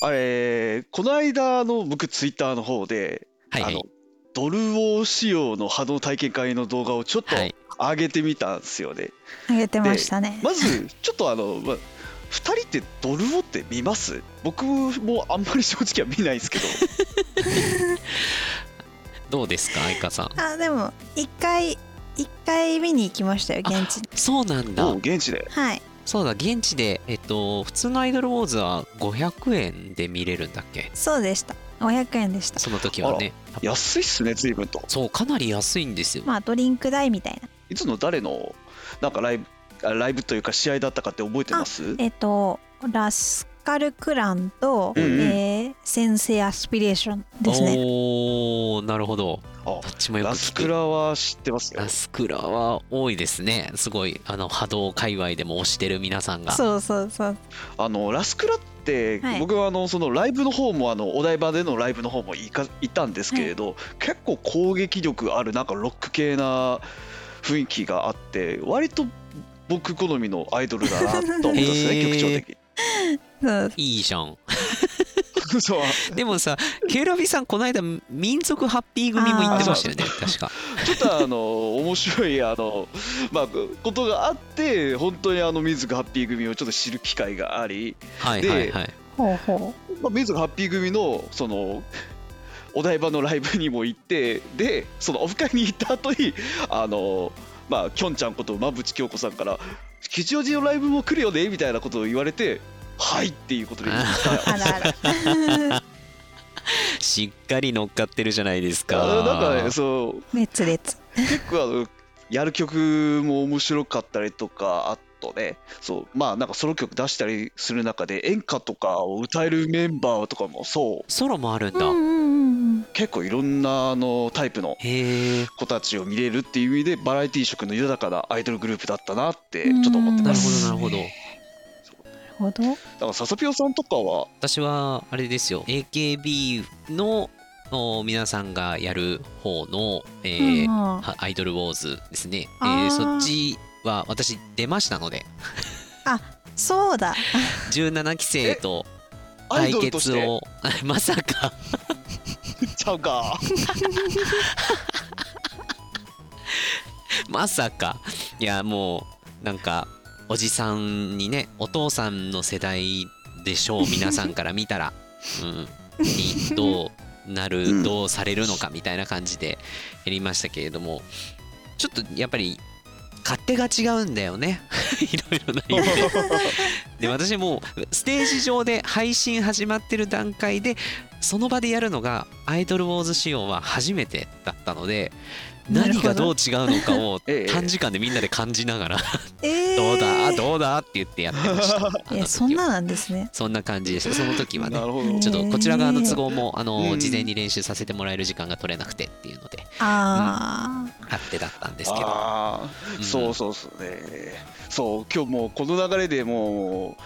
あれ、この間の僕ツイッターの方で、はいはいあの、ドルオ仕様の波動体験会の動画をちょっとはい上げてみたんですよね。あげてましたね。まず、ちょっとあの、ま、2人ってドルオって見ます？僕もあんまり正直は見ないですけど。どうですか愛花さん？あでも一回一回見に行きましたよ現地に。そうなんだ現地で。はい。そうだ現地でえっと普通のアイドルウォーズは500円で見れるんだっけ？そうでした。500円でした。その時はね安いっすね、随分と。そうかなり安いんですよまあドリンク代みたいな。いつの誰の、なんかライブ、あライブというか試合だったかって覚えてます？えっとラスカルクランと、うんうん。えー先生アスピレーションですね。おーなるほど。あどっちもよくラスクラは知ってますよ。ラ。スクラは多いですね。すごいあの波動界隈でも推してる皆さんが。そうそうそう。あのラスクラって、はい。僕はあのそのライブの方もあのお台場でのライブの方も行か行ったんですけれど、結構攻撃力あるなんかロック系な雰囲気があって割と僕好みのアイドルだなと思ったんですねへー。曲調的そういいじゃん。に そう。でもさケイラビさんこの間民族ハッピー組も言ってましたよね確か。ちょっとあの面白いあの、まあ、ことがあって本当にあの水木ハッピー組をちょっと知る機会があり、はいではいはい。ほうほまあ、水木ハッピー組のそのお台場のライブにも行ってでそのオフ会に行った後にあのまあきょんちゃんこと馬淵京子さんから「吉祥寺のライブも来るよね」みたいなことを言われて「はい」っていうことで。しっかり乗っかってるじゃないですかなんかねそう熱烈。結構あのやる曲も面白かったりとかあとねそうまあなんかソロ曲出したりする中で演歌とかを歌えるメンバーとかもそうソロもあるんだ、うんうんうんうん。結構いろんなあのタイプの子たちを見れるっていう意味でバラエティ色の豊かなアイドルグループだったなってちょっと思ってます。どなるほどなるほど。だからササピオさんとかは？私はあれですよ。AKB のお皆さんがやる方の、えーうんアイドルウォーズですね、えあー。ーそっちは私出ましたので。そうだ。17期生とア対決を。まさか。ちゃうか。まさか。いやもうなんかおじさんにねお父さんの世代でしょう 皆さんから見たら、うん、に どうなる、うん。どうされるのかみたいな感じでやりましたけれども。ちょっとやっぱり勝手が違うんだよね。いろいろな意味で。で私もうステージ上で配信始まってる段階でその場でやるのがアイドルウォーズ仕様は初めてだったので何がどう違うのかをええ短時間でみんなで感じながら。えー、どうだ？どうだ？って言ってやってました。あの時は。えそんななんですね。そんな感じでした。その時はね。ちょっとこちら側の都合もあのうん。事前に練習させてもらえる時間が取れなくてっていうのでああってだったんですけど。ああ、うん。そうそうそう。ね。そう今日もうこの流れでも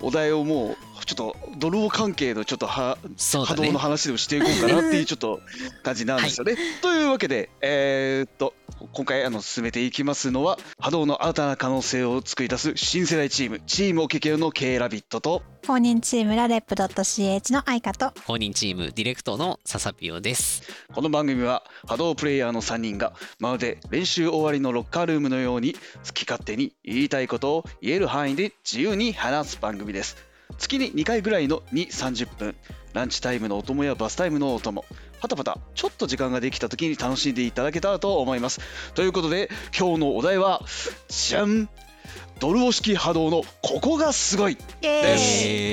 うお題をもうちょっとドルオ関係のちょっとはね。波動の話でもしていこうかなっていうちょっと感じなんですよね。というわけで、えーっと今回あの進めていきますのは波動の新たな可能性を作り出す新世代チームチームオケケの K ラビットとー公認チームラレップ .ch の愛花と。公認チームディレクトのササピオです。この番組は波動プレイヤーの3人がまるで練習終わりのロッカールームのように好き勝手に言いたいことを言える範囲で自由に話す番組です月に2回ぐらいの2、30分。ランチタイムのお供やバスタイムのお供。パタパタちょっと時間ができた時に楽しんでいただけたらと思います。ということで今日のお題はじゃんドルオ式波動のここがすごい、イエーイ。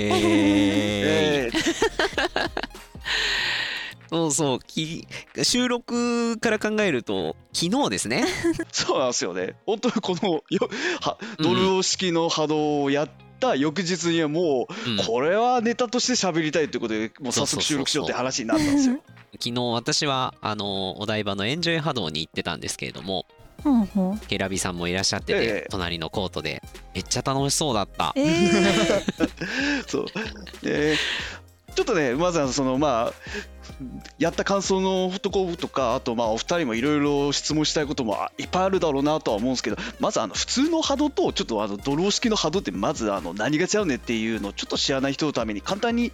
えー。えーそうそうき収録から考えると昨日ですね。そうなんですよね。本当にこのよはドルオ式の波動をやった翌日にはもう、うん。これはネタとして喋りたいということでもう早速収録しようって話になったんですよ。昨日私はあのお台場のエンジョイ波動に行ってたんですけれどもうんうん。ケラビさんもいらっしゃってて、ええ。隣のコートでめっちゃ楽しそうだった。えー、そう。でちょっとねまずはそのまあやった感想のとことかあとまあお二人もいろいろ質問したいこともいっぱいあるだろうなとは思うんですけどまずあの普通の波動とちょっとあのドロー式の波動ってまずあの何が違うねっていうのをちょっと知らない人のために簡単に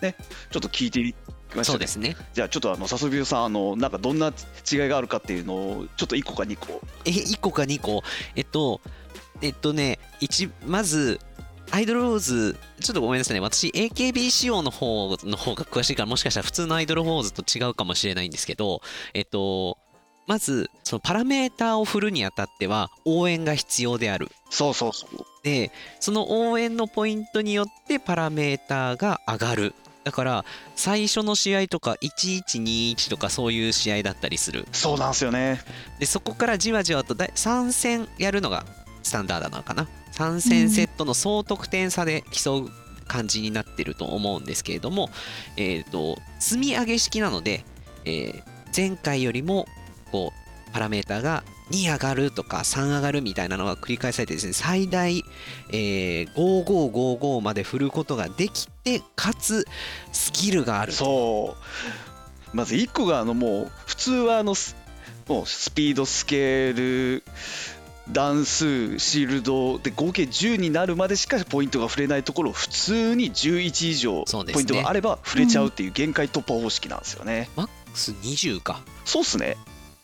ねちょっと聞いていきましょそうですね。じゃあちょっとあの笹ビオさんあのなんかどんな違いがあるかっていうのをちょっと1個か2個。え1個か2個。えっとえっとね一まずアイドルローズ、ちょっとごめんなさいね。私、AKB 仕様の方の方が詳しいから、もしかしたら普通のアイドルローズと違うかもしれないんですけど、えっと、まず、そのパラメーターを振るにあたっては、応援が必要である。そうそうそうで、その応援のポイントによってパラメーターが上がる。だから、最初の試合とか、1121とかそういう試合だったりする。そうなんですよねで、そこからじわじわとだい3戦やるのがスタンダードなのかな。3戦セットの総得点差で競う感じになってると思うんですけれども、えっ、と、積み上げ式なので、えー前回よりも、こう、パラメーターが2上がるとか3上がるみたいなのが繰り返されてですね、最大、えー5555まで振ることができて、かつ、スキルがある。そうまず1個があのもう普通はあのもうスピードスケール段数シールドで合計10になるまでしかポイントが触れないところを普通に11以上ポイントがあれば触れちゃうっていう限界突破方式なんですよね、マックス20か。そうっすね。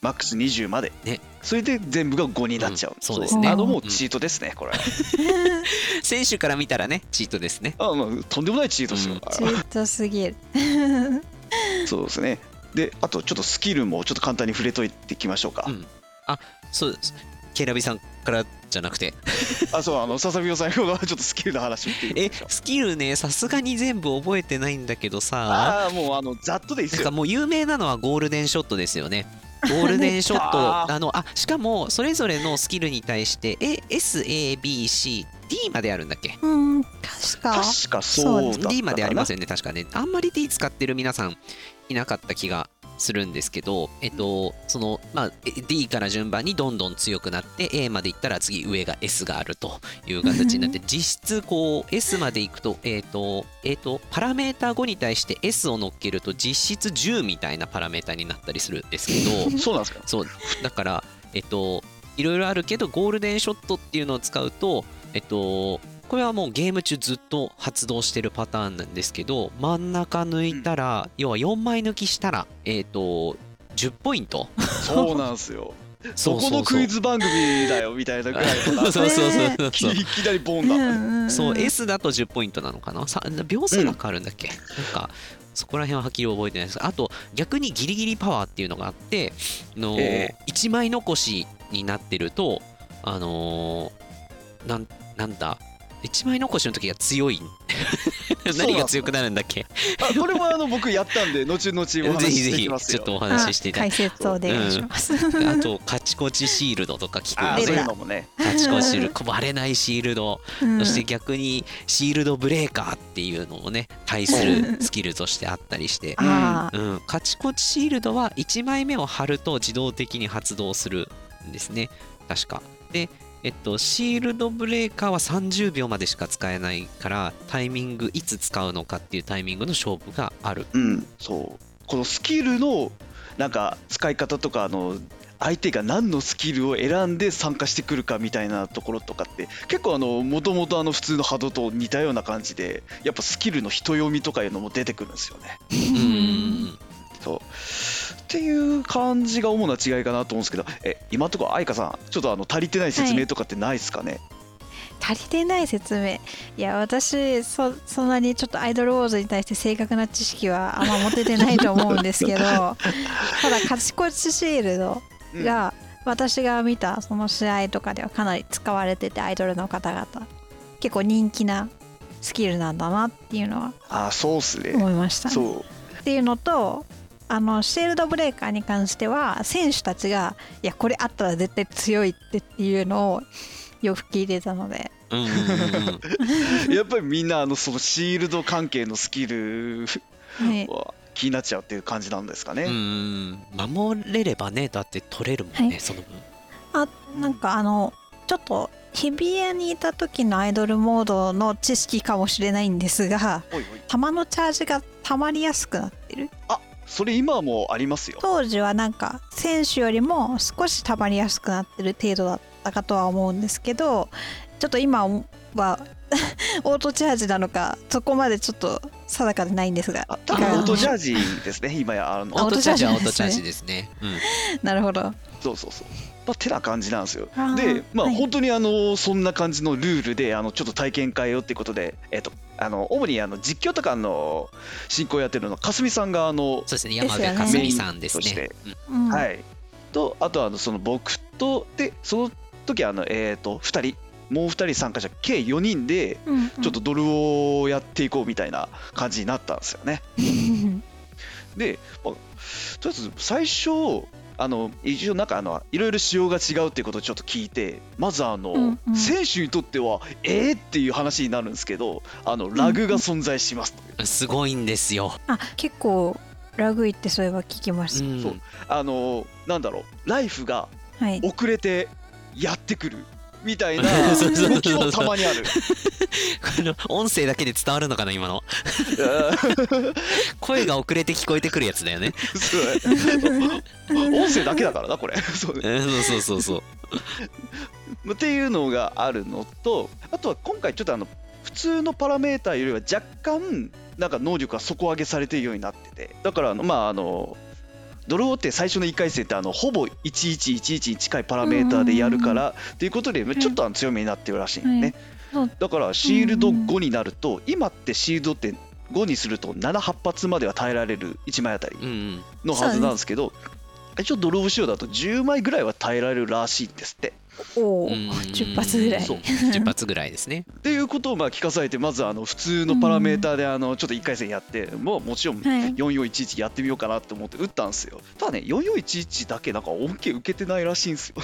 マックス20まで、ね。それで全部が5になっちゃう、うん。そうですね。あのもうチートですねこれ。選手から見たらね、チートですね。あ、まあ、とんでもないチートですよ、うん。チートすぎる。そうですね。であとちょっとスキルもちょっと簡単に触れといていきましょうか、うん。そうです。ケイラビさんからじゃなくて。あそうあの笹ビオさんがちょっとスキルの話っていうえ、スキルね、さすがに全部覚えてないんだけどさ、ああもうあのざっとでいいっすよなんかもう有名なのはゴールデンショットですよね。ゴールデンショット、あの、あ、しかも、それぞれのスキルに対して、え、S、A、B、C、D まであるんだっけ？うん、確か。確かそうだ D までありますよね、確かね。あんまり D 使ってる皆さんいなかった気がするんですけど、えっと、その、まあ、え D から順番にどんどん強くなって A まで行ったら次上が S があるという形になって、実質こう S まで行くと、えっと、えっと、パラメータ5に対して S を乗っけると実質10みたいなパラメータになったりするんですけど、そうなんですか？そう。だからえっといろいろあるけどゴールデンショットっていうのを使うとえっとこれはもうゲーム中ずっと発動してるパターンなんですけど真ん中抜いたら、要は4枚抜きしたらえっと10ポイント。そうなんですよ。そこのクイズ番組だよみたいなぐらいのそうそうそうそういそう。きなりボンだった。ねそう S だと10ポイントなのかな？さ秒数が変わるんだっけ、なんかそこら辺ははっきり覚えてないです。あと逆にギリギリパワーっていうのがあっての、え1枚残しになってるとあのーなんなんだ？1枚残しの時が強い。何が強くなるんだっけ？あこれもあの僕やったんで後々おぜ話しひぜひしていきますよ。ちょっとお話ししていただ解いて説をお願いします。あとカチコチシールドとか聞くそういうねのもね。カチコチシールド。割れないシールド。うんそして逆にシールドブレーカーっていうのもね対するスキルとしてあったりして、うん、カチコチシールドは1枚目を貼ると自動的に発動するんですね。確か。でえっと、シールドブレーカーは30秒までしか使えないからタイミングいつ使うのかっていうタイミングの勝負がある。うん。そう。このスキルのなんか使い方とかあの相手が何のスキルを選んで参加してくるかみたいなところとかって結構あのもともとあの普通の波動と似たような感じでやっぱスキルの人読みとかいうのも出てくるんですよね。うん。そうっていう感じが主な違いかなと思うんですけどえ今のところ愛花さんちょっとあの足りてない説明とかってないですかね、足りてない説明。いや私そそんなにちょっとアイドルウォーズに対して正確な知識はあんま持ててないと思うんですけど ただカチコチシールドうん。が私が見たその試合とかではかなり使われててアイドルの方々。結構人気なスキルなんだなっていうのはあそうっすね。思いましたね。そう。っていうのとあのシールドブレーカーに関しては選手たちがいやこれあったら絶対強いってっていうのをよく聞いてたので。やっぱりみんなあのそのシールド関係のスキルは気になっちゃうっていう感じなんですかね。うん。守れればねだって取れるもんね、はい。その分。あなんかあのちょっと日比谷にいた時のアイドルモードの知識かもしれないんですが弾のチャージが溜まりやすくなってる。あそれ今もありますよ。当時はなんか選手よりも少し溜まりやすくなってる程度だったかとは思うんですけどちょっと今は オートチャージなのかそこまでちょっと定かでないんですが。あ多分オートチャージですね今やあるのあオートチャージはオオートチャージですね。うん。なるほど。そうそうそう。まあ、てな感じなんですよ。で、まあ、はい。本当にあのそんな感じのルールであのちょっと体験会をっていうことで、えっと、あの主にあの実況とかの進行やってるのはかすみさんがあのそうですね、山部かすみさんですね。うん。うん。はい。とあとはあのその僕とでその時あのえっ、と2人。もう2人参加者計4人でちょっとドルをやっていこうみたいな感じになったんですよね。で、まあとりあえず最初あの一応なんかあのいろいろ仕様が違うっていうことをちょっと聞いてまずあの、うんうん。選手にとってはえーっていう話になるんですけどあのラグが存在しますという、すごいんですよ。あ結構ラグいってそういえば聞きました、うん。そう。あのなんだろうライフがはい。遅れてやってくるみたいな 動きもたまにある。あの音声だけで伝わるのかな、今の。うん声が遅れて聞こえてくるやつだよね。音声だけだからなこれ。そううんそうそうそうそう。っていうのがあるのとあとは今回ちょっとあの普通のパラメーターよりは若干なんか能力が底上げされているようになってて。だからあのまああのドローって最初の1回戦ってあのほぼ1111に近いパラメーターでやるからっていうことでまあちょっとあの強めになってるらしいんね、そう。だからシールド5になると今ってシールドって5にすると78発までは耐えられる1枚あたり。のはずなんですけど一応ドロー仕様だと10枚ぐらいは耐えられるらしいんですっておおうん。10発ぐらい。そう。10発ぐらいですね。っていうことをまあ聞かされてまずあの普通のパラメーターであのちょっと1回戦やってもうもちろんはい。4411やってみようかなと思って打ったんですよ。ただね4411だけなんか恩恵受けてないらしいんですよ。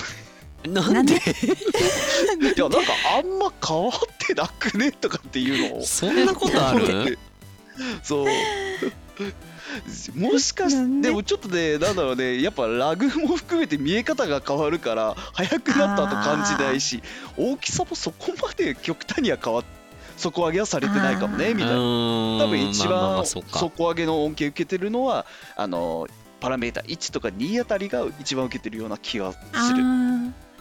なんで？いやなんかあんま変わってなくね？とかっていうのを。そんなことある？そう もしかしなんで？でもちょっとねなんだろうねやっぱラグも含めて見え方が変わるから速くなったと感じないし大きさもそこまで極端には変わっ底上げはされてないかもねみたいな。多多分一番底上げの恩恵受けてるのはあのパラメータ1とか2あたりが一番受けてるような気がする。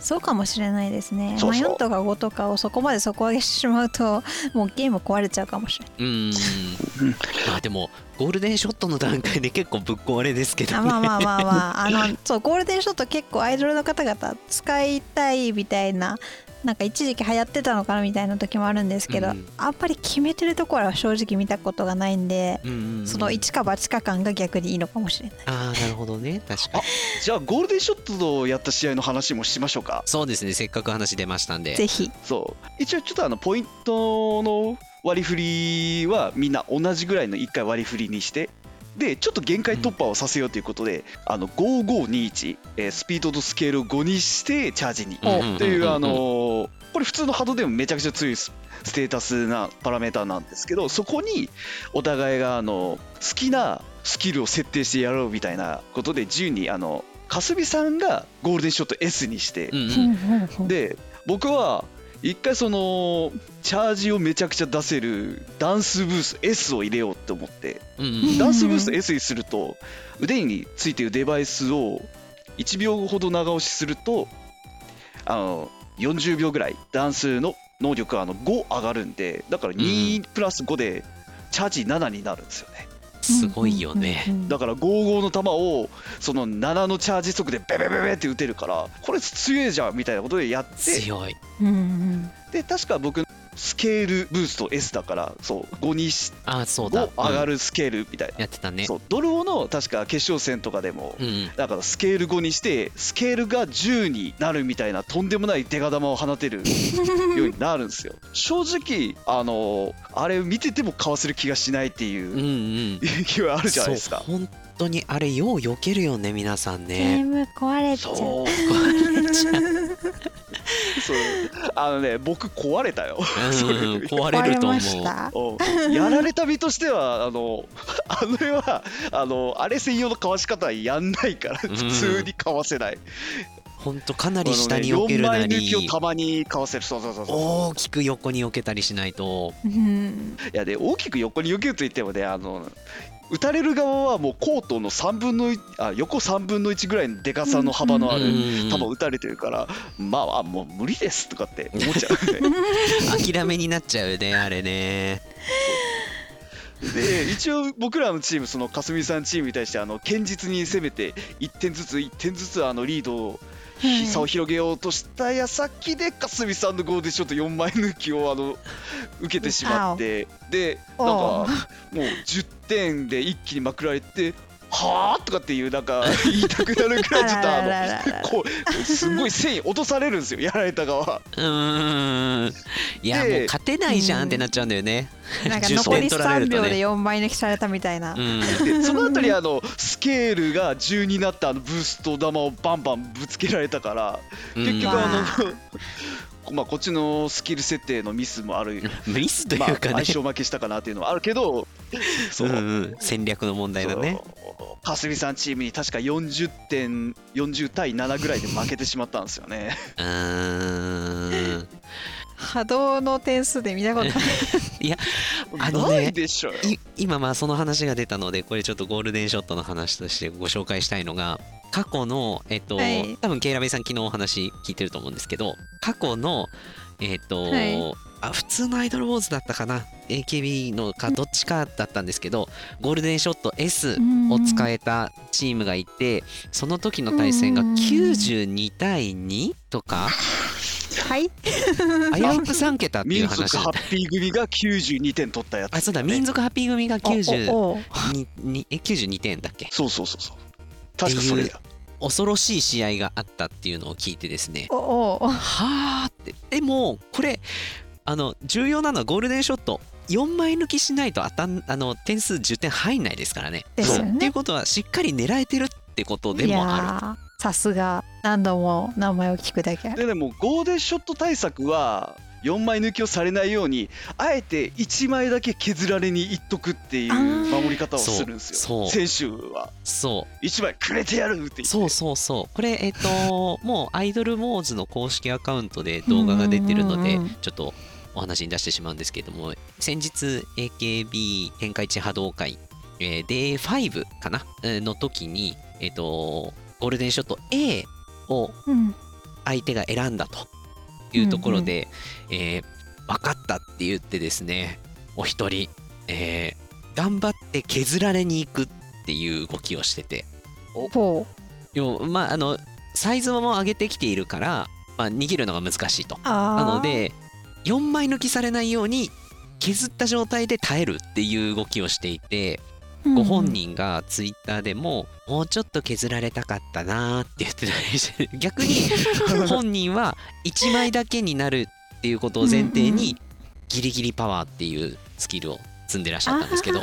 そうかもしれないですね。そうそう。まあ4とか5とかをそこまで底上げしてしまうともうゲーム壊れちゃうかもしれない。うん。まあでもゴールデンショットの段階で結構ぶっ壊れですけどね。あまあまあまあまあ。あのそうゴールデンショット結構アイドルの方々使いたいみたいななんか一時期流行ってたのかなみたいな時もあるんですけど、うんあんまり決めてるところは正直見たことがないんで、うんうんうん。その1か8か感が逆にいいのかもしれない。ああなるほどね。確かに。じゃあゴールデンショットをやった試合の話もしましょうか。そうですね。せっかく話出ましたんで。ぜひ。そう。一応ちょっとあのポイントの割り振りはみんな同じぐらいの1回割り振りにしてでちょっと限界突破をさせようということで、あの5521、えースピードとスケールを5にしてチャージに、うんうんうんうん。っていうあのーこれ普通のハードでもめちゃくちゃ強いスステータスなパラメーターなんですけどそこにお互いがあの好きなスキルを設定してやろうみたいなことで自由にあのかすみさんがゴールデンショット S にして、うん。ふん。ふん。ふん。で僕は一回そのチャージをめちゃくちゃ出せるダンスブース S を入れようって思って。うんうん。ダンスブース S にすると腕についているデバイスを1秒ほど長押しするとあの40秒ぐらいダンスの能力があの5上がるんでだから2プラス5でチャージ7になるんですよねすごいよね。だから55の球をその7のチャージ速でベベベベって打てるからこれ強いじゃんみたいなことでやって。強い。で確か僕スケールブースト S だからそう5にしああそうだ。5上がるるスケールみたいな、やってたね。そうドルオの確か決勝戦とかでも、うんうん。だからスケール5にしてスケールが10になるみたいなとんでもないデカ玉を放てる ようになるんですよ。正直あのあれ見ててもかわせる気がしないっていううんうん。気はあるじゃないですか。そう本当にあれよう避けるよね皆さんゲーねム壊れちゃうそう。あのね僕壊れたよ。壊れると思壊れました？おやられた身としてはあのあれはあのあれ専用のかわし方はやんないからうん。普通にかわせない、ほんとかなり下に避ける4な枚抜きをりたまにかわせる。そうそうそうそう。大きく横に避けたりしないと。うん。いやで大きく横に避けると言ってもねあの打たれる側はもうコートの3分の1あ横3分の1ぐらいのでかさの幅のあるうん球を打たれてるから、まああもう無理ですとかって思っちゃう。ね 諦めになっちゃうねあれね。で一応僕らのチームそのかすみさんチームに対してあの堅実に攻めて1点ずつ1点ずつあのリードをはい差を広げようとした矢先でかすみさんのゴールでちょっと4枚抜きをあの受けてしまってでなんかおもう10点で一気にまくられてはあとかっていうなんか 言いたくなるくらいちょっとあの こうすごい繊維落とされるんですよやられた側。うーん。いやもでう勝てないじゃんってなっちゃうんだよね。10なんか残り点取られ3秒でるとね4枚抜きされたみたいな、うん。でその後にあのスケールが10になったあのブースト球をバンバンぶつけられたから結局あわの、まあ、こっちのスキル設定のミスもある、う んミスといまあ、うかね。相性負けしたかなっていうのはあるけど。そ ううんうん。戦略の問題だね。かすみさんチームに確か40点40対7ぐらいで負けてしまったんですよね。うーん波動の点数で見たことない。あのねないでしょよ。い今まあその話が出たのでこれちょっとゴールデンショットの話としてご紹介したいのが過去のえっと、はい。多分ケイラベイさん昨日お話聞いてると思うんですけど過去のえっと、はい。あ普通のアイドルウォーズだったかな？AKB のかどっちかだったんですけどゴールデンショット S を使えたチームがいてその時の対戦がうん。92対2とかはい。危うく3桁っていう民話族ハッピー組が92点取ったやつ、あそうだ。民族ハッピー組が90おお。おににえ92点だっけ？そうそうそうそう。確かそれだ恐ろしい試合があったっていうのを聞いてですね。おお。はあって。でもこれあの重要なのはゴールデンショット4枚抜きしないと当たんあの点数10点入んないですからね。ですよっていねうことはしっかり狙えてるってことでいもあやーさすが。何度も名前を聞くだけある。ででもゴーデンショット対策は4枚抜きをされないようにあえて1枚だけ削られにいっとくっていう守り方をするんですよ。そう。選手は。るそう。1枚くれてやるって言ってそうそうそう。これえっ、ともうアイドルモーズの公式アカウントで動画が出てるのでちょっとお話に出してしまうんですけども先日 AKB 天下一波動会、えー、デー5かな？えーの時にえっ、とゴールデンショット A をうん。相手が選んだというところで、えー分かったって言ってですねお一人、えー頑張って削られに行くっていう動きをしてて。ほう。要はまああのサイズも上げてきているから、まあ、逃げるのが難しいと。なので4枚抜きされないように削った状態で耐えるっていう動きをしていてご本人がツイッターでももうちょっと削られたかったなーって言ってたりして 逆に本人は1枚だけになるっていうことを前提にギリギリパワーっていうスキルを積んでらっしゃったんですけど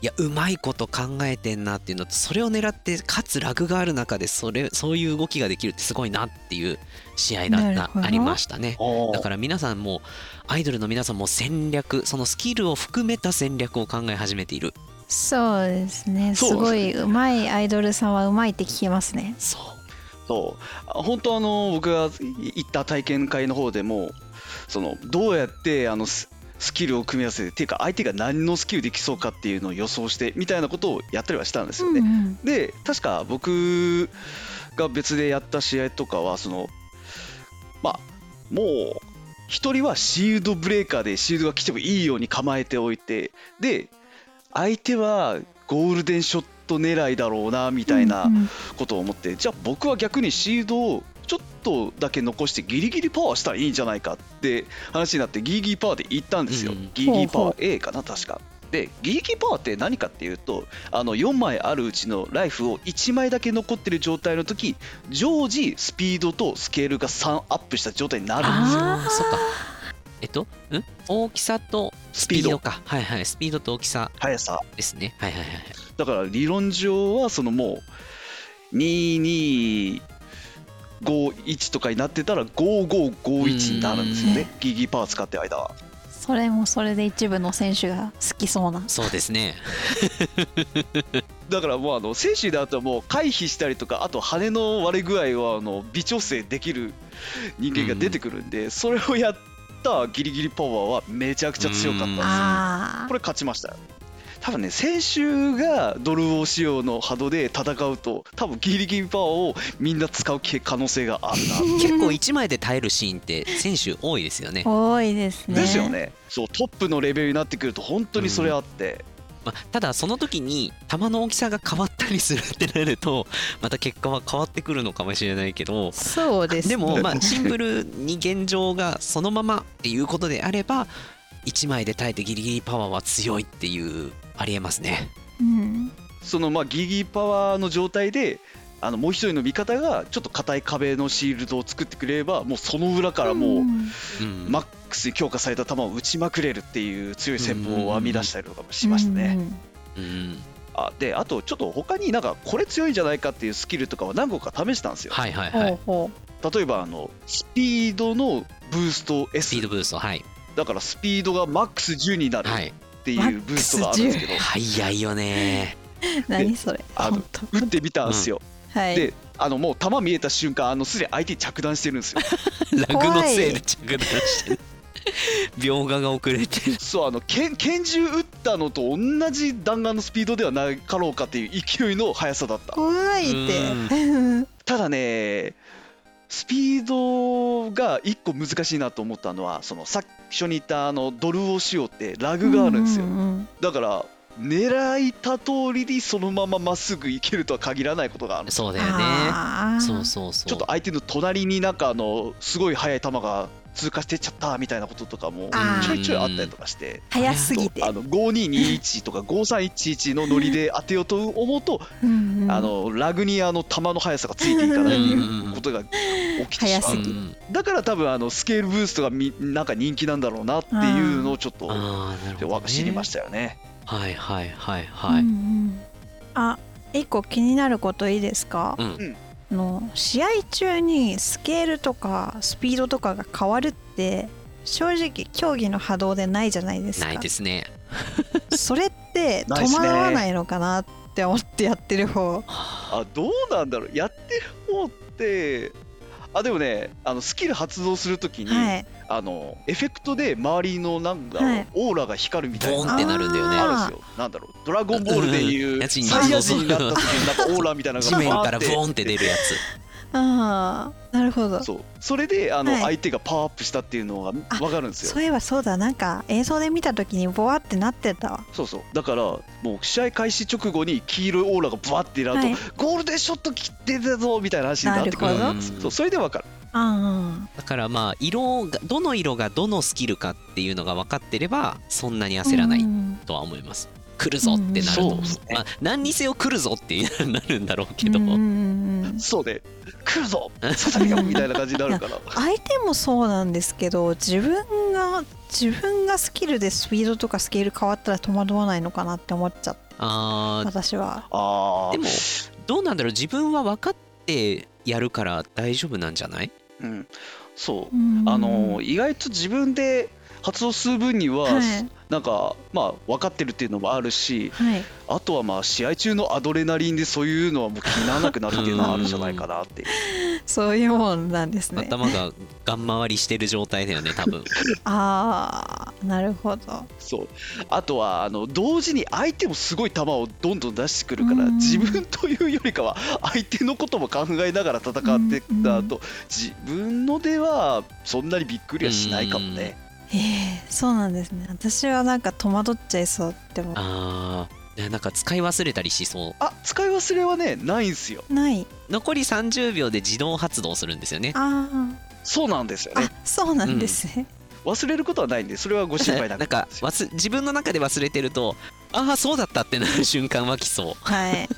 いやうまいこと考えてんなっていうのとそれを狙ってかつラグがある中でそれそういう動きができるってすごいなっていう試合だったなるほど。ありましたね。だから皆さんもアイドルの皆さんも戦略そのスキルを含めた戦略を考え始めているそうですね。すごい上手いアイドルさんは上手いって聞きますね。そう。そう。あ本当あの僕が行った体験会の方でもそのどうやってあのススキルを組み合わせてっていうか相手が何のスキルできそうかっていうのを予想してみたいなことをやったりはしたんですよね。うんうん。で確か僕が別でやった試合とかはそのまあもう1人はシールドブレーカーでシールドが来てもいいように構えておいてで相手はゴールデンショット狙いだろうなみたいなうんうん。ことを思ってじゃあ僕は逆にシールドをちょっとだけ残してギリギリパワーしたらいいんじゃないかって話になってギリギリパワーで行ったんですよ、うん。ギリギリパワー A かな確か。でギリギリパワーって何かっていうとあの4枚あるうちのライフを1枚だけ残ってる状態の時常時スピードとスケールが3アップした状態になるんですよ。そっか。えっとん？大きさとスピード。ドか。はいはい。スピードと大きさ速さ。ですね。はいはいはいはい。だから理論上はそのもう2251とかになってたら5551になるんですよね、ギリギリパワー使ってる間は。それもそれで一部の選手が好きそうな。そうですね。だからもうあの選手だともう回避したりとかあと羽の割れ具合はあの微調整できる人間が出てくるんで、それをやったギリギリパワーはめちゃくちゃ強かったんですこれ勝ちましたよ。多分ね先週がドルオ仕様の波動で戦うと多分ギリギリパワーをみんな使う可能性があるな 結構1枚で耐えるシーンって選手多いですよね。あ、多いですね。ですよね。そうトップのレベルになってくると本当にそれあって、まあ、ただその時に球の大きさが変わったりするってなるとまた結果は変わってくるのかもしれないけどそうですね。でもまあシンプルに現状がそのままっていうことであれば1枚で耐えてギリギリパワーは強いっていうありえますね。うん。そのまあギリギリパワーの状態であのもう一人の味方がちょっと硬い壁のシールドを作ってくれればもうその裏からもう、んうん。マックスに強化された球を打ちまくれるっていう強い戦法を編み出したりとかもしましたね。うん。あであとちょっと他になんかこれ強いんじゃないかっていうスキルとかは何個か試したんですよ。はいはいほはい例えばあのスピードのブーストスピ S ードブーストはい。だからスピードがマックス10になるはいっていうブーストがあるんですけど、早いよね。う 何それ。あの本当。打ってみたんですよ。はい。であのもう球見えた瞬間あのすでに相手に着弾してるんですよ。ラグのせいで着弾してる。描画が遅れてる。そうあの拳拳銃撃ったのと同じ弾丸のスピードではなかろうかっていう勢いの速さだった。怖いって。ただねスピードが一個難しいなと思ったのはその最初に言ったあのドルをしようってラグがあるんですよ、だから狙いた通りにそのまままっすぐ行けるとは限らないことがある。そうだよね。そうそうそう。ちょっと相手の隣になんかあのすごい速い球が通過してっちゃったみたいなこととかもちょいちょいあったりとかして。早すぎて。あの5221とか5311のノリで当てようと思うとうんうん。あのラグにあの球の速さがついていかないっていうことが起きてしまう。早すぎうん。だから多分あのスケールブーストがみなんか人気なんだろうなっていうのをちょっとね、知りましたよね。はいはいはいはい、うんうん。あ一個気になることいいですか、うん。あの試合中にスケールとかスピードとかが変わるって正直競技の波動でないじゃないですか。ないですね。それって戸惑わないのかなって思ってやってる方。あどうなんだろう。やってる方ってあでもねあのスキル発動するときに、はい。あのエフェクトで周りのなんだろう、はい。オーラが光るみたいなボンってなるんだよね。あるんですよ。なんだろう。ドラゴンボールでいううん。やつにサイヤ人になった時になんかオーラみたいなの地面からボンって出るやつああなるほど。そう。それであの、はい。相手がパワーアップしたっていうのがあ分かるんですよ。そういえばそうだ。なんか映像で見た時にボワってなってた。わそうそう。だからもう試合開始直後に黄色いオーラがブワってなると、はい。ゴールデンショット切ってたぞみたいな話になってくるなるほど。そうそれで分かる。あだからまあ色がどの色がどのスキルかっていうのが分かってればそんなにあ焦らないうん。とは思います来るぞってなると、そうですね。まあ、何にせよ来るぞって なるんだろうけど、うんそうね来るぞ刺されよみたいな感じになるから。相手もそうなんですけど自分が自分がスキルでスピードとかスケール変わったら戸惑わないのかなって思っちゃって私は。あでもどうなんだろう。自分は分かってやるから大丈夫なんじゃない？あうん。そう。うん。あの意外と自分で発動する分には、はいなんかまあ分かってるっていうのもあるしはい。あとはまあ試合中のアドレナリンでそういうのはもう気にならなくなるっていうのはあるんじゃないかなっていう。そういうもんなんですね。頭がガン回りしてる状態だよね多分。ああなるほど。そう。あとはあの同時に相手もすごい球をどんどん出してくるからうん。自分というよりかは相手のことも考えながら戦ってったと自分のではそんなにびっくりはしないかもね。ええそうなんですね。私はなんか戸惑っちゃいそうって思う。あー。ねなんか使い忘れたりしそう。あ使い忘れはねないんすよ。ない。残り30秒で自動発動するんですよね。あそうなんですよーね。あ。そうなんですね、忘れることはないんでそれはご心配なく。なんか忘自分の中で忘れてるとああそうだったってなる瞬間は来そう。はい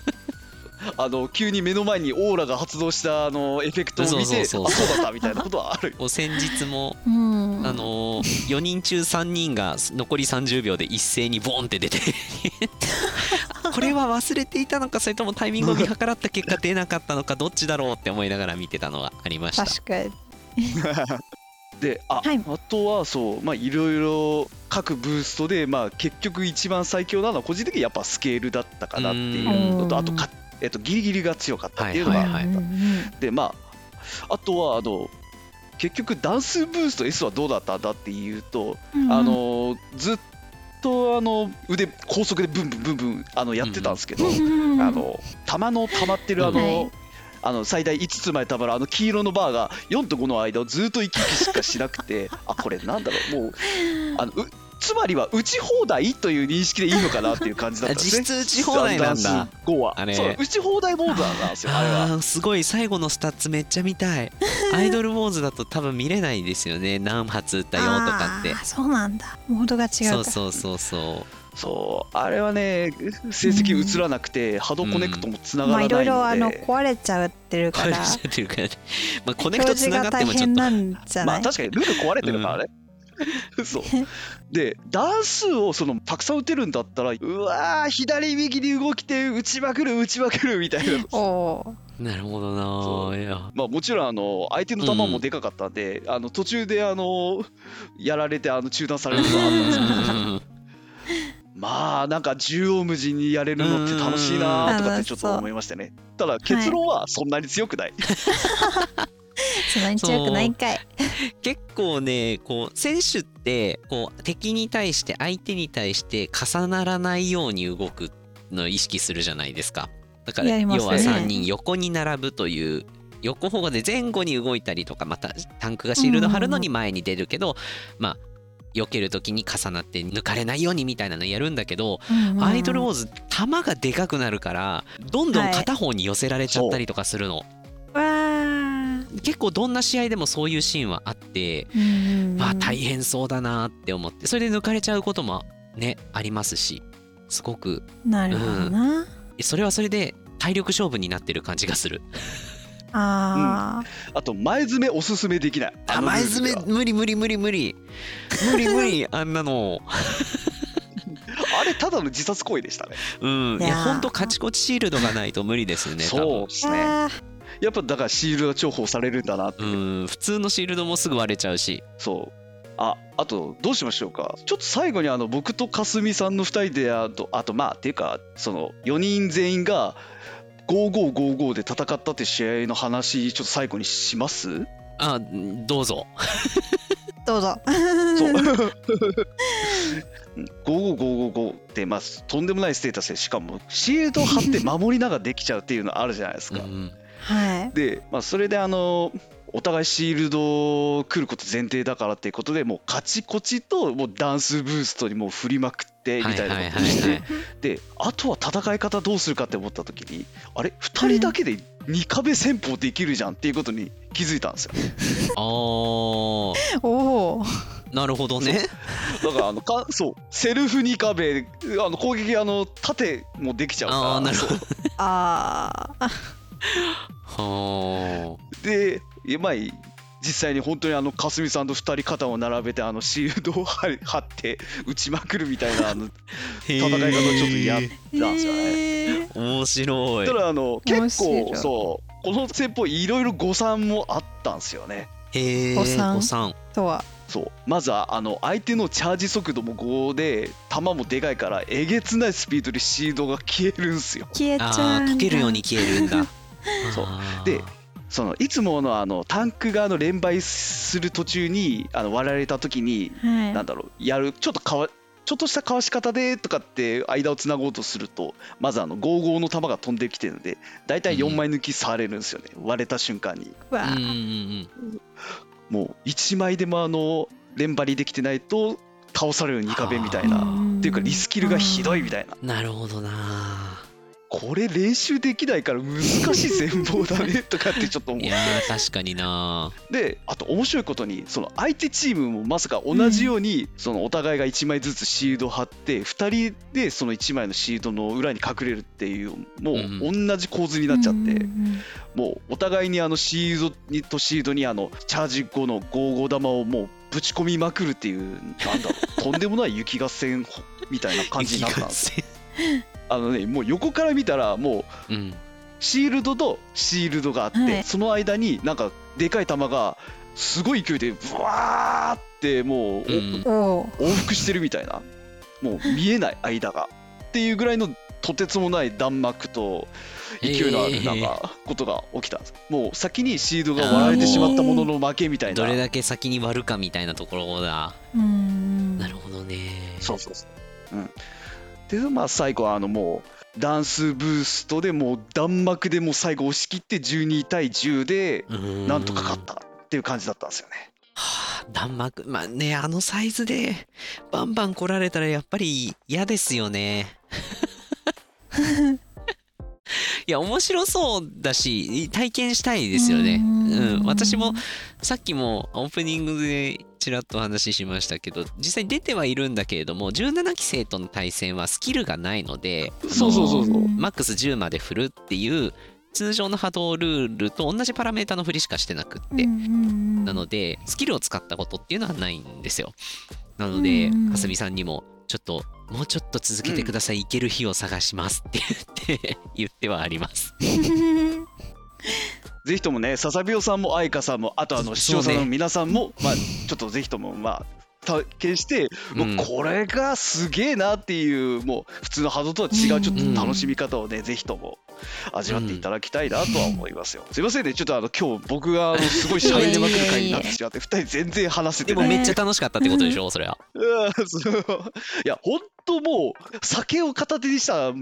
あの急に目の前にオーラが発動したあのエフェクトを見てあそうそうそう。そうだったみたいなことはある。先日もうん。あのー、4人中3人が残り30秒で一斉にボンって出て これは忘れていたのかそれともタイミングを見計らった結果出なかったのかどっちだろうって思いながら見てたのがありました。確かに。であ,、はい。あとはそうまあいろいろ各ブーストでまあ結局一番最強なのは個人的にやっぱスケールだったかなっていうのとうん。あとか、えっと、ギリギリが強かったっていうのが、はいはいうんうんでまああとはあの結局ダンスブースト S はどうだったんだっていうと、うんあのずっとあの腕高速でブンブンブンブンあのやってたんですけど、うんあの弾の溜まってるあの、はい。あの最大5つまで溜まるあの黄色のバーが4と5の間をずっと行き来しかしなくてあこれなんだろうもうあのうつまりは打ち放題という認識でいいのかなっていう感じだったんですね。実質打ち放題なんだ。ダンス後はあれ。そう打ち放題モードなんですよあれは。すごい最後のスタッツめっちゃ見たい。アイドルウォーズだと多分見れないですよね。何発撃ったよとかって。そうなんだ。モードが違うそうそうそうそう。そうあれはね成績映らなくて、ハドコネクトもつながまあらないので、いろいろあの壊れちゃってるから。壊れちゃってるからね。まあコネクトつながってもちょっと。変なんじゃない、まあ確かにルール壊れてるからね、そ うで段数をそのたくさん打てるんだったらうわー左右に動きて打ちまくる打ちまくるみたいな。おおなるほどな。そう。いや。まあもちろんあの相手の球もでかかったんで、あの途中であのやられてあの中断されるのがあったんですけど。うん。まあなんか縦横無尽にやれるのって楽しいなとかってちょっと思いましたね。ただ結論はそんなに強くない、そんなに強くないんかい。結構ねこう選手ってこう敵に対して相手に対して重ならないように動くのを意識するじゃないですか。だからね。要は3人横に並ぶという横方向で前後に動いたりとかまたタンクがシールド張るのに前に出るけどまあ避ける時に重なって抜かれないようにみたいなのやるんだけどうんうん。アイドルウォーズ球がでかくなるからどんどん片方に寄せられちゃったりとかするの、わー結構どんな試合でもそういうシーンはあってうんうんうん。まあ大変そうだなって思ってそれで抜かれちゃうこともねありますしすごく。なるほどな、それはそれで体力勝負になってる感じがする。ああと前詰めおすすめできない。前詰め無理無理無理無理。無理無理 あんなの。あれただの自殺行為でしたね。うん。いやいやー。ほんとカチコチシールドがないと無理ですね多そうですね。あやっぱだからシールドが重宝されるんだなって。いう、ん。普通のシールドもすぐ割れちゃうし。そう。ああとどうしましょうか？ちょっと最後にあの僕とかすみさんの2人であとあとまあっていうかその4人全員が5555で戦ったって試合の話ちょっと最後にします？あどうぞ。どうぞ。そう。55555ってまあとんでもないステータスでしかもシールドを貼って守りながらできちゃうっていうのあるじゃないですか、うんはい。で、まあ、それであのお互いシールド来ること前提だからっていうことでもうカチコチともうダンスブーストにもう振りまくってみたいなことをして、はいはいであとは戦い方どうするかって思った時にあれ？2人だけで2壁戦法できるじゃんっていうことに気づいたんですよ。あー。おおなるほどね。だからあのかそう。セルフ2壁あの攻撃あの縦もできちゃうから。あーなるほどそうあでまあ実際に本当にあのかすみさんと2人肩を並べてあのシールドを貼り貼って打ちまくるみたいなあの 戦い方をちょっとやったんですよね。えー面白い。ただあの面結構そうこの戦法いろいろ誤算もあったんですよね。へえ誤算？とは？そう。まずはあの相手のチャージ速度も5で球もでかいからえげつないスピードでシールドが消えるんすよ。消えちゃあうんだ。ー溶けるように消えるんだ そう。でそのいつものあのタンクがあの連敗する途中にあの割られた時にはい。なんだろうやるちょっとかわちょっとしたかわし方でとかって間をつなごうとするとまずあの55の球が飛んできてるので大体4枚抜きされるんですよね、割れた瞬間に。うわうんうんうんもう1枚でもあの連張りできてないと倒される2壁みたいな。うんっていうかリスキルがひどいみたいな。なるほどなこれ練習できないから難しい戦法だねとかってちょっと思っいてやー確かにな。であと面白いことにその相手チームもまさか同じようにそのお互いが1枚ずつシールドを貼って2人でその1枚のシールドの裏に隠れるっていうもう同じ構図になっちゃってもうお互いにあのシールドにとシールドにあのチャージ後の55玉をもうぶち込みまくるっていうなんだろうとんでもない雪合戦みたいな感じになったんですよ あのねもう横から見たらもううん。シールドとシールドがあって、はい。その間になんかでかい球がすごい勢いでブワーってもう、うん。往復してるみたいな。もう見えない間がっていうぐらいのとてつもない弾幕と勢いのあるなんかことが起きたんです、もう先にシードが割られてしまったものの負けみたいな。どれだけ先に割るかみたいなところだなるほどね。そうそうそう。うん。で、まあ、最後は、あの、もう、ダンスブーストでもう弾幕でもう最後押し切って12対10でうん。なんとか勝ったっていう感じだったんですよね。はあ弾幕。まあねあのサイズでバンバン来られたらやっぱり嫌ですよね いや面白そうだし体験したいですよね。うん。私もさっきもオープニングでちらっとお話ししましたけど実際出てはいるんだけれども17期生との対戦はスキルがないのでそうそうそうそう。マックス10まで振るっていう通常の波動ルールと同じパラメータの振りしかしてなくって、なのでスキルを使ったことっていうのはないんですよ。なのでかすみさんにもちょっともうちょっと続けてください、行ける日を探しますって言って言ってはあります。ぜひともね、笹ビオさんも愛花さんも、あとあの視聴者の皆さんも、まあ、ちょっとぜひとも、まあ、体験して、もうこれがすげえなっていう、もう普通の波動とは違うちょっと楽しみ方をね、ぜひとも味わっていただきたいなとは思いますよ。すいませんね、ちょっとあの今日僕があのすごい喋りまくる回になってしまって、二人全然話せてない。でもめっちゃ楽しかったってことでしょそれは。いや、本当もう、酒を片手にしたら、こ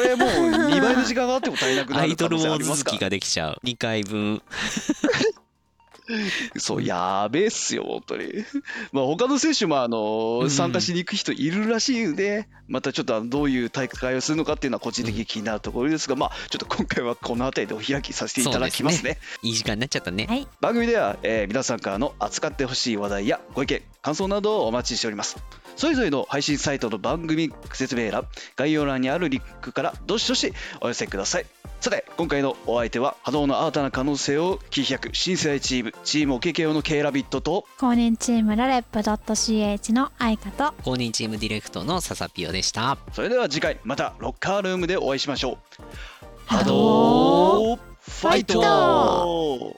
れもう2倍の時間があっても足りなくなアイる可能性ありますから。好きができちゃう。2回分そう、やべえっすよ、本当に。まあ、他の選手も、あのうん。参加しに行く人いるらしいんで、またちょっとあのどういう大会をするのかっていうのは個人的に気になるところですが、まあ、ちょっと今回はこの辺りでお開きさせていただきますね。いい時間になっちゃったね。はい。番組では、えー皆さんからの扱ってほしい話題やご意見感想などをお待ちしております。それぞれの配信サイトの番組説明欄概要欄にあるリンクからどしどしお寄せくださいさて今回のお相手は波動の新たな可能性を切り開く新世代チームチーム OKKO の K ラビットと公認チームラレップ .ch の愛花と公認チームディレクトのササピオでした。それでは次回またロッカールームでお会いしましょう。波動ファイファイト